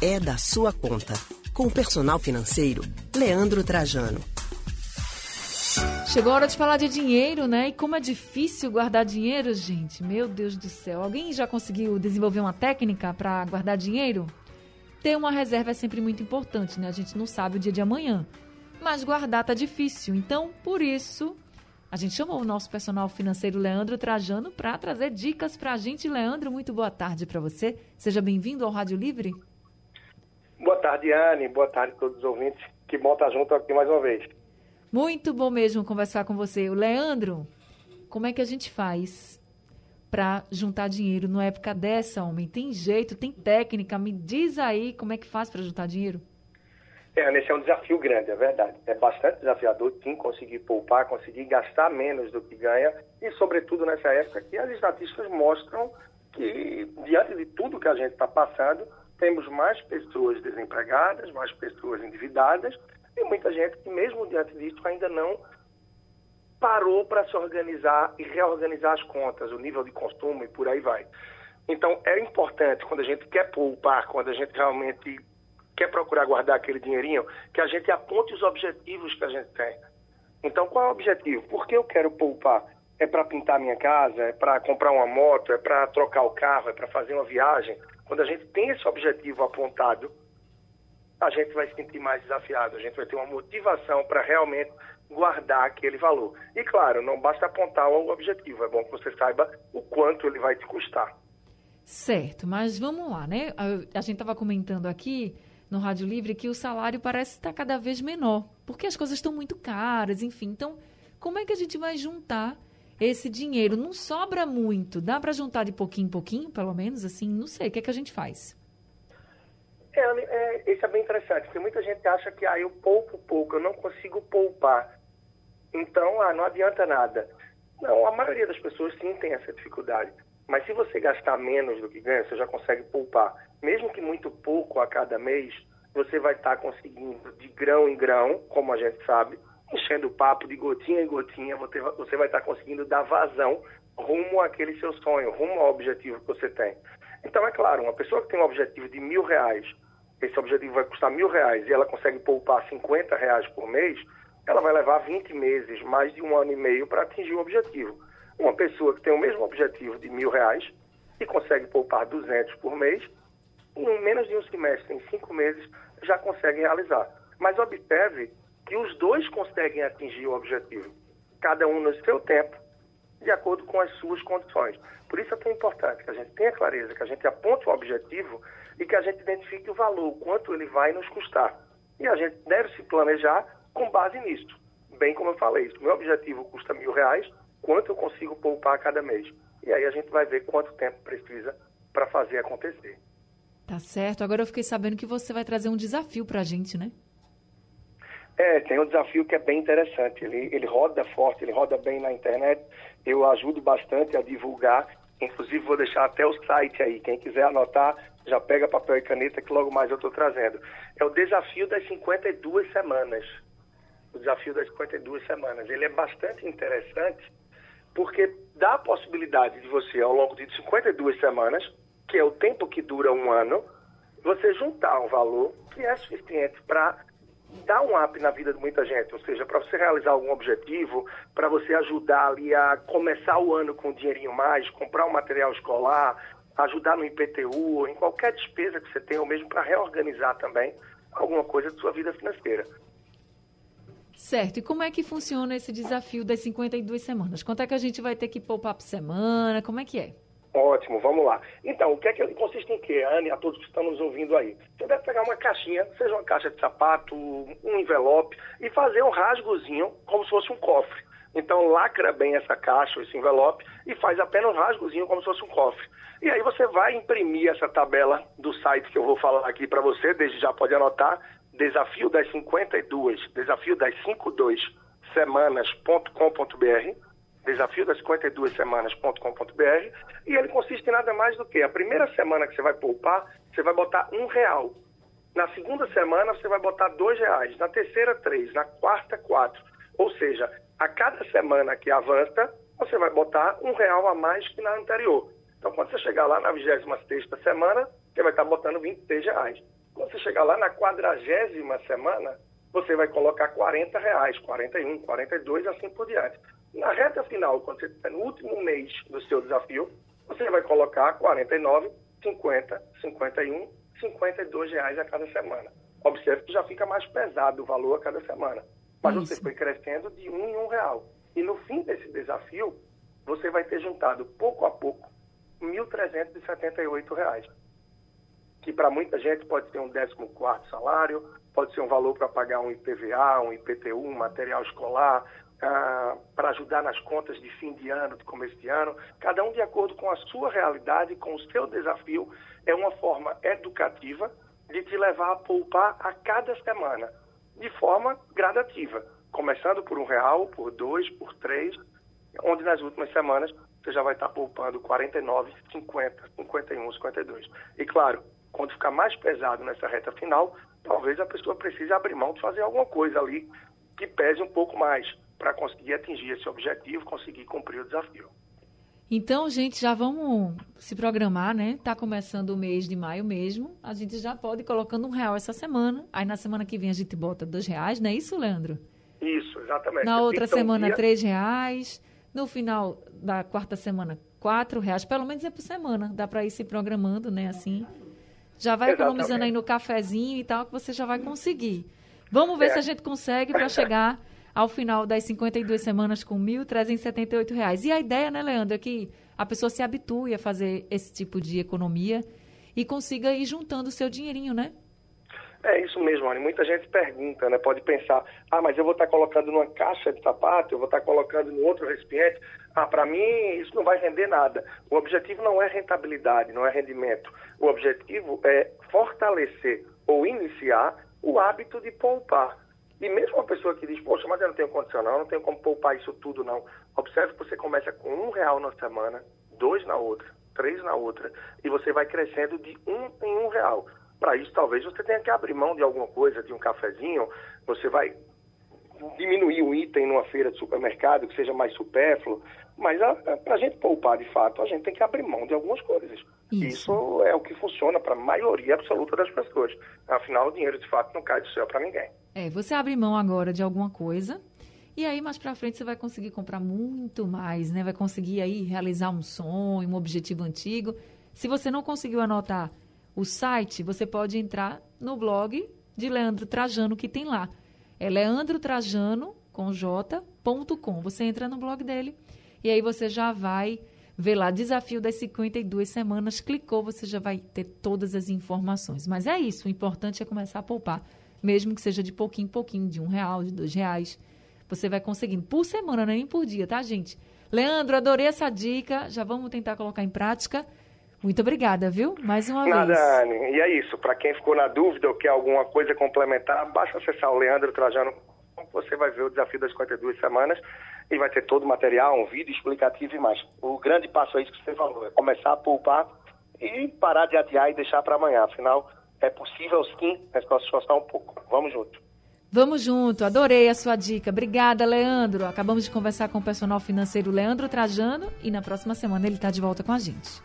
é da sua conta. Com o personal financeiro, Leandro Trajano. Chegou a hora de falar de dinheiro, né? E como é difícil guardar dinheiro, gente. Meu Deus do céu. Alguém já conseguiu desenvolver uma técnica para guardar dinheiro? Ter uma reserva é sempre muito importante, né? A gente não sabe o dia de amanhã. Mas guardar tá difícil. Então, por isso, a gente chamou o nosso personal financeiro Leandro Trajano para trazer dicas para a gente. Leandro, muito boa tarde para você. Seja bem-vindo ao Rádio Livre. Boa tarde, Anne. Boa tarde a todos os ouvintes. Que bom estar junto aqui mais uma vez. Muito bom mesmo conversar com você. O Leandro, como é que a gente faz para juntar dinheiro numa época dessa, homem? Tem jeito, tem técnica? Me diz aí como é que faz para juntar dinheiro. É, esse é um desafio grande, é verdade. É bastante desafiador, sim, conseguir poupar, conseguir gastar menos do que ganha e, sobretudo, nessa época que as estatísticas mostram que, diante de tudo que a gente está passando, temos mais pessoas desempregadas, mais pessoas endividadas e muita gente que, mesmo diante disso, ainda não parou para se organizar e reorganizar as contas, o nível de consumo e por aí vai. Então, é importante, quando a gente quer poupar, quando a gente realmente quer procurar guardar aquele dinheirinho, que a gente aponte os objetivos que a gente tem. Então, qual é o objetivo? Por que eu quero poupar? É para pintar minha casa? É para comprar uma moto? É para trocar o carro? É para fazer uma viagem? Quando a gente tem esse objetivo apontado, a gente vai se sentir mais desafiado, a gente vai ter uma motivação para realmente guardar aquele valor. E claro, não basta apontar o objetivo, é bom que você saiba o quanto ele vai te custar. Certo, mas vamos lá, né? A, gente estava comentando aqui no Rádio Livre que o salário parece estar cada vez menor, porque as coisas estão muito caras, enfim. Então, como é que a gente vai juntar esse dinheiro não sobra muito. Dá para juntar de pouquinho em pouquinho, pelo menos, assim? Não sei. O que é que a gente faz? É, é, isso é bem interessante, porque muita gente acha que ah, eu poupo pouco, eu não consigo poupar. Então, ah, não adianta nada. Não, a maioria das pessoas sim tem essa dificuldade. Mas se você gastar menos do que ganha, você já consegue poupar. Mesmo que muito pouco a cada mês, você vai estar conseguindo de grão em grão, como a gente sabe, enchendo o papo de gotinha em gotinha, você vai estar conseguindo dar vazão rumo àquele seu sonho, rumo ao objetivo que você tem. Então, é claro, uma pessoa que tem um objetivo de mil reais, esse objetivo vai custar mil reais e ela consegue poupar 50 reais por mês, ela vai levar 20 meses, mais de um ano e meio para atingir o objetivo. Uma pessoa que tem o mesmo objetivo de mil reais e consegue poupar 200 por mês, em menos de um semestre, em cinco meses, já consegue realizar. Mas observe que os dois conseguem atingir o objetivo, cada um no seu tempo, de acordo com as suas condições. Por isso é tão importante que a gente tenha clareza, que a gente aponte o objetivo e que a gente identifique o valor, quanto ele vai nos custar. E a gente deve se planejar com base nisso. Bem como eu falei, o meu objetivo custa mil reais, quanto eu consigo poupar cada mês? E aí a gente vai ver quanto tempo precisa para fazer acontecer. Tá certo. Agora eu fiquei sabendo que você vai trazer um desafio para a gente, né? É, tem um desafio que é bem interessante. Ele, ele roda forte, ele roda bem na internet. Eu ajudo bastante a divulgar. Inclusive, vou deixar até o site aí. Quem quiser anotar, já pega papel e caneta que logo mais eu estou trazendo. É o desafio das 52 semanas. O desafio das 52 semanas. Ele é bastante interessante porque dá a possibilidade de você, ao longo de 52 semanas, que é o tempo que dura um ano, você juntar um valor que é suficiente para dá um up na vida de muita gente, ou seja, para você realizar algum objetivo, para você ajudar ali a começar o ano com um dinheirinho mais, comprar um material escolar, ajudar no IPTU, em qualquer despesa que você tenha, ou mesmo para reorganizar também alguma coisa de sua vida financeira. Certo. E como é que funciona esse desafio das 52 semanas? Quanto é que a gente vai ter que poupar por semana? Como é que é? Ótimo, vamos lá. Então, o que é que ele consiste em quê, Anne, a todos que estão nos ouvindo aí? Você deve pegar uma caixinha, seja uma caixa de sapato, um envelope, e fazer um rasgozinho como se fosse um cofre. Então, lacra bem essa caixa, esse envelope, e faz apenas um rasgozinho como se fosse um cofre. E aí você vai imprimir essa tabela do site que eu vou falar aqui para você, desde já pode anotar, desafio das 52, desafio das 52 semanas.com.br desafio das 52 semanas.com.br e ele consiste em nada mais do que a primeira semana que você vai poupar, você vai botar um real. Na segunda semana você vai botar dois reais, na terceira três, na quarta quatro. Ou seja, a cada semana que avança, você vai botar um real a mais que na anterior. Então, quando você chegar lá na 26 sexta semana, você vai estar botando 26 reais. Quando você chegar lá na quadragésima semana, você vai colocar 40 reais, 41, 42 assim por diante. Na reta final, quando você está no último mês do seu desafio, você vai colocar 49, 50, 51, 52 reais a cada semana. Observe que já fica mais pesado o valor a cada semana. Mas Isso. você foi crescendo de um em um real. E no fim desse desafio, você vai ter juntado pouco a pouco R$ 1.378, que para muita gente pode ser um 14 salário, pode ser um valor para pagar um IPVA, um IPTU, um material escolar, ah, para ajudar nas contas de fim de ano, de começo de ano, cada um de acordo com a sua realidade, com o seu desafio, é uma forma educativa de te levar a poupar a cada semana, de forma gradativa, começando por um real, por dois, por três, onde nas últimas semanas você já vai estar poupando 49, 50, 51, 52. E claro, quando ficar mais pesado nessa reta final, talvez a pessoa precise abrir mão de fazer alguma coisa ali que pese um pouco mais para conseguir atingir esse objetivo, conseguir cumprir o desafio. Então, gente, já vamos se programar, né? Tá começando o mês de maio mesmo. A gente já pode ir colocando um real essa semana. Aí na semana que vem a gente bota dois reais, não é isso, Leandro? Isso, exatamente. Na outra semana, dia... três reais. No final da quarta semana, quatro reais. Pelo menos é por semana. Dá para ir se programando, né? Assim. Já vai exatamente. economizando aí no cafezinho e tal, que você já vai conseguir. Vamos ver é. se a gente consegue para chegar ao final das 52 semanas com R$ 1.378. E a ideia, né, Leandro, é que a pessoa se habitue a fazer esse tipo de economia e consiga ir juntando o seu dinheirinho, né? É isso mesmo, Anny. Muita gente pergunta, né? Pode pensar, ah, mas eu vou estar colocando numa caixa de sapato, eu vou estar colocando no outro recipiente. Ah, para mim isso não vai render nada. O objetivo não é rentabilidade, não é rendimento. O objetivo é fortalecer ou iniciar o hábito de poupar. E mesmo uma pessoa que diz, poxa, mas eu não tenho condição não, eu não tenho como poupar isso tudo não. Observe que você começa com um real na semana, dois na outra, três na outra, e você vai crescendo de um em um real. Para isso, talvez você tenha que abrir mão de alguma coisa, de um cafezinho, você vai diminuir um item numa feira de supermercado que seja mais supérfluo, mas para a gente poupar de fato, a gente tem que abrir mão de algumas coisas. Isso, Isso é o que funciona para a maioria absoluta das pessoas. Afinal, o dinheiro de fato não cai do céu para ninguém. É, você abre mão agora de alguma coisa e aí mais para frente você vai conseguir comprar muito mais, né? Vai conseguir aí realizar um sonho, um objetivo antigo. Se você não conseguiu anotar o site, você pode entrar no blog de Leandro Trajano que tem lá. É leandrotrajano com j.com. Você entra no blog dele e aí você já vai ver lá, desafio das 52 semanas, clicou, você já vai ter todas as informações. Mas é isso, o importante é começar a poupar, mesmo que seja de pouquinho em pouquinho, de um real, de dois reais. Você vai conseguindo por semana, não é nem por dia, tá, gente? Leandro, adorei essa dica, já vamos tentar colocar em prática. Muito obrigada, viu? Mais uma Nada, vez. Nada, Anne. E é isso. Para quem ficou na dúvida ou quer alguma coisa complementar, basta acessar o Leandro Trajano. Você vai ver o desafio das 52 semanas e vai ter todo o material, um vídeo explicativo e mais. O grande passo é isso que você falou, é começar a poupar e parar de adiar e deixar para amanhã. Afinal, é possível sim, mas posso esforçar um pouco. Vamos junto. Vamos junto, adorei a sua dica. Obrigada, Leandro. Acabamos de conversar com o personal financeiro Leandro Trajano e na próxima semana ele está de volta com a gente.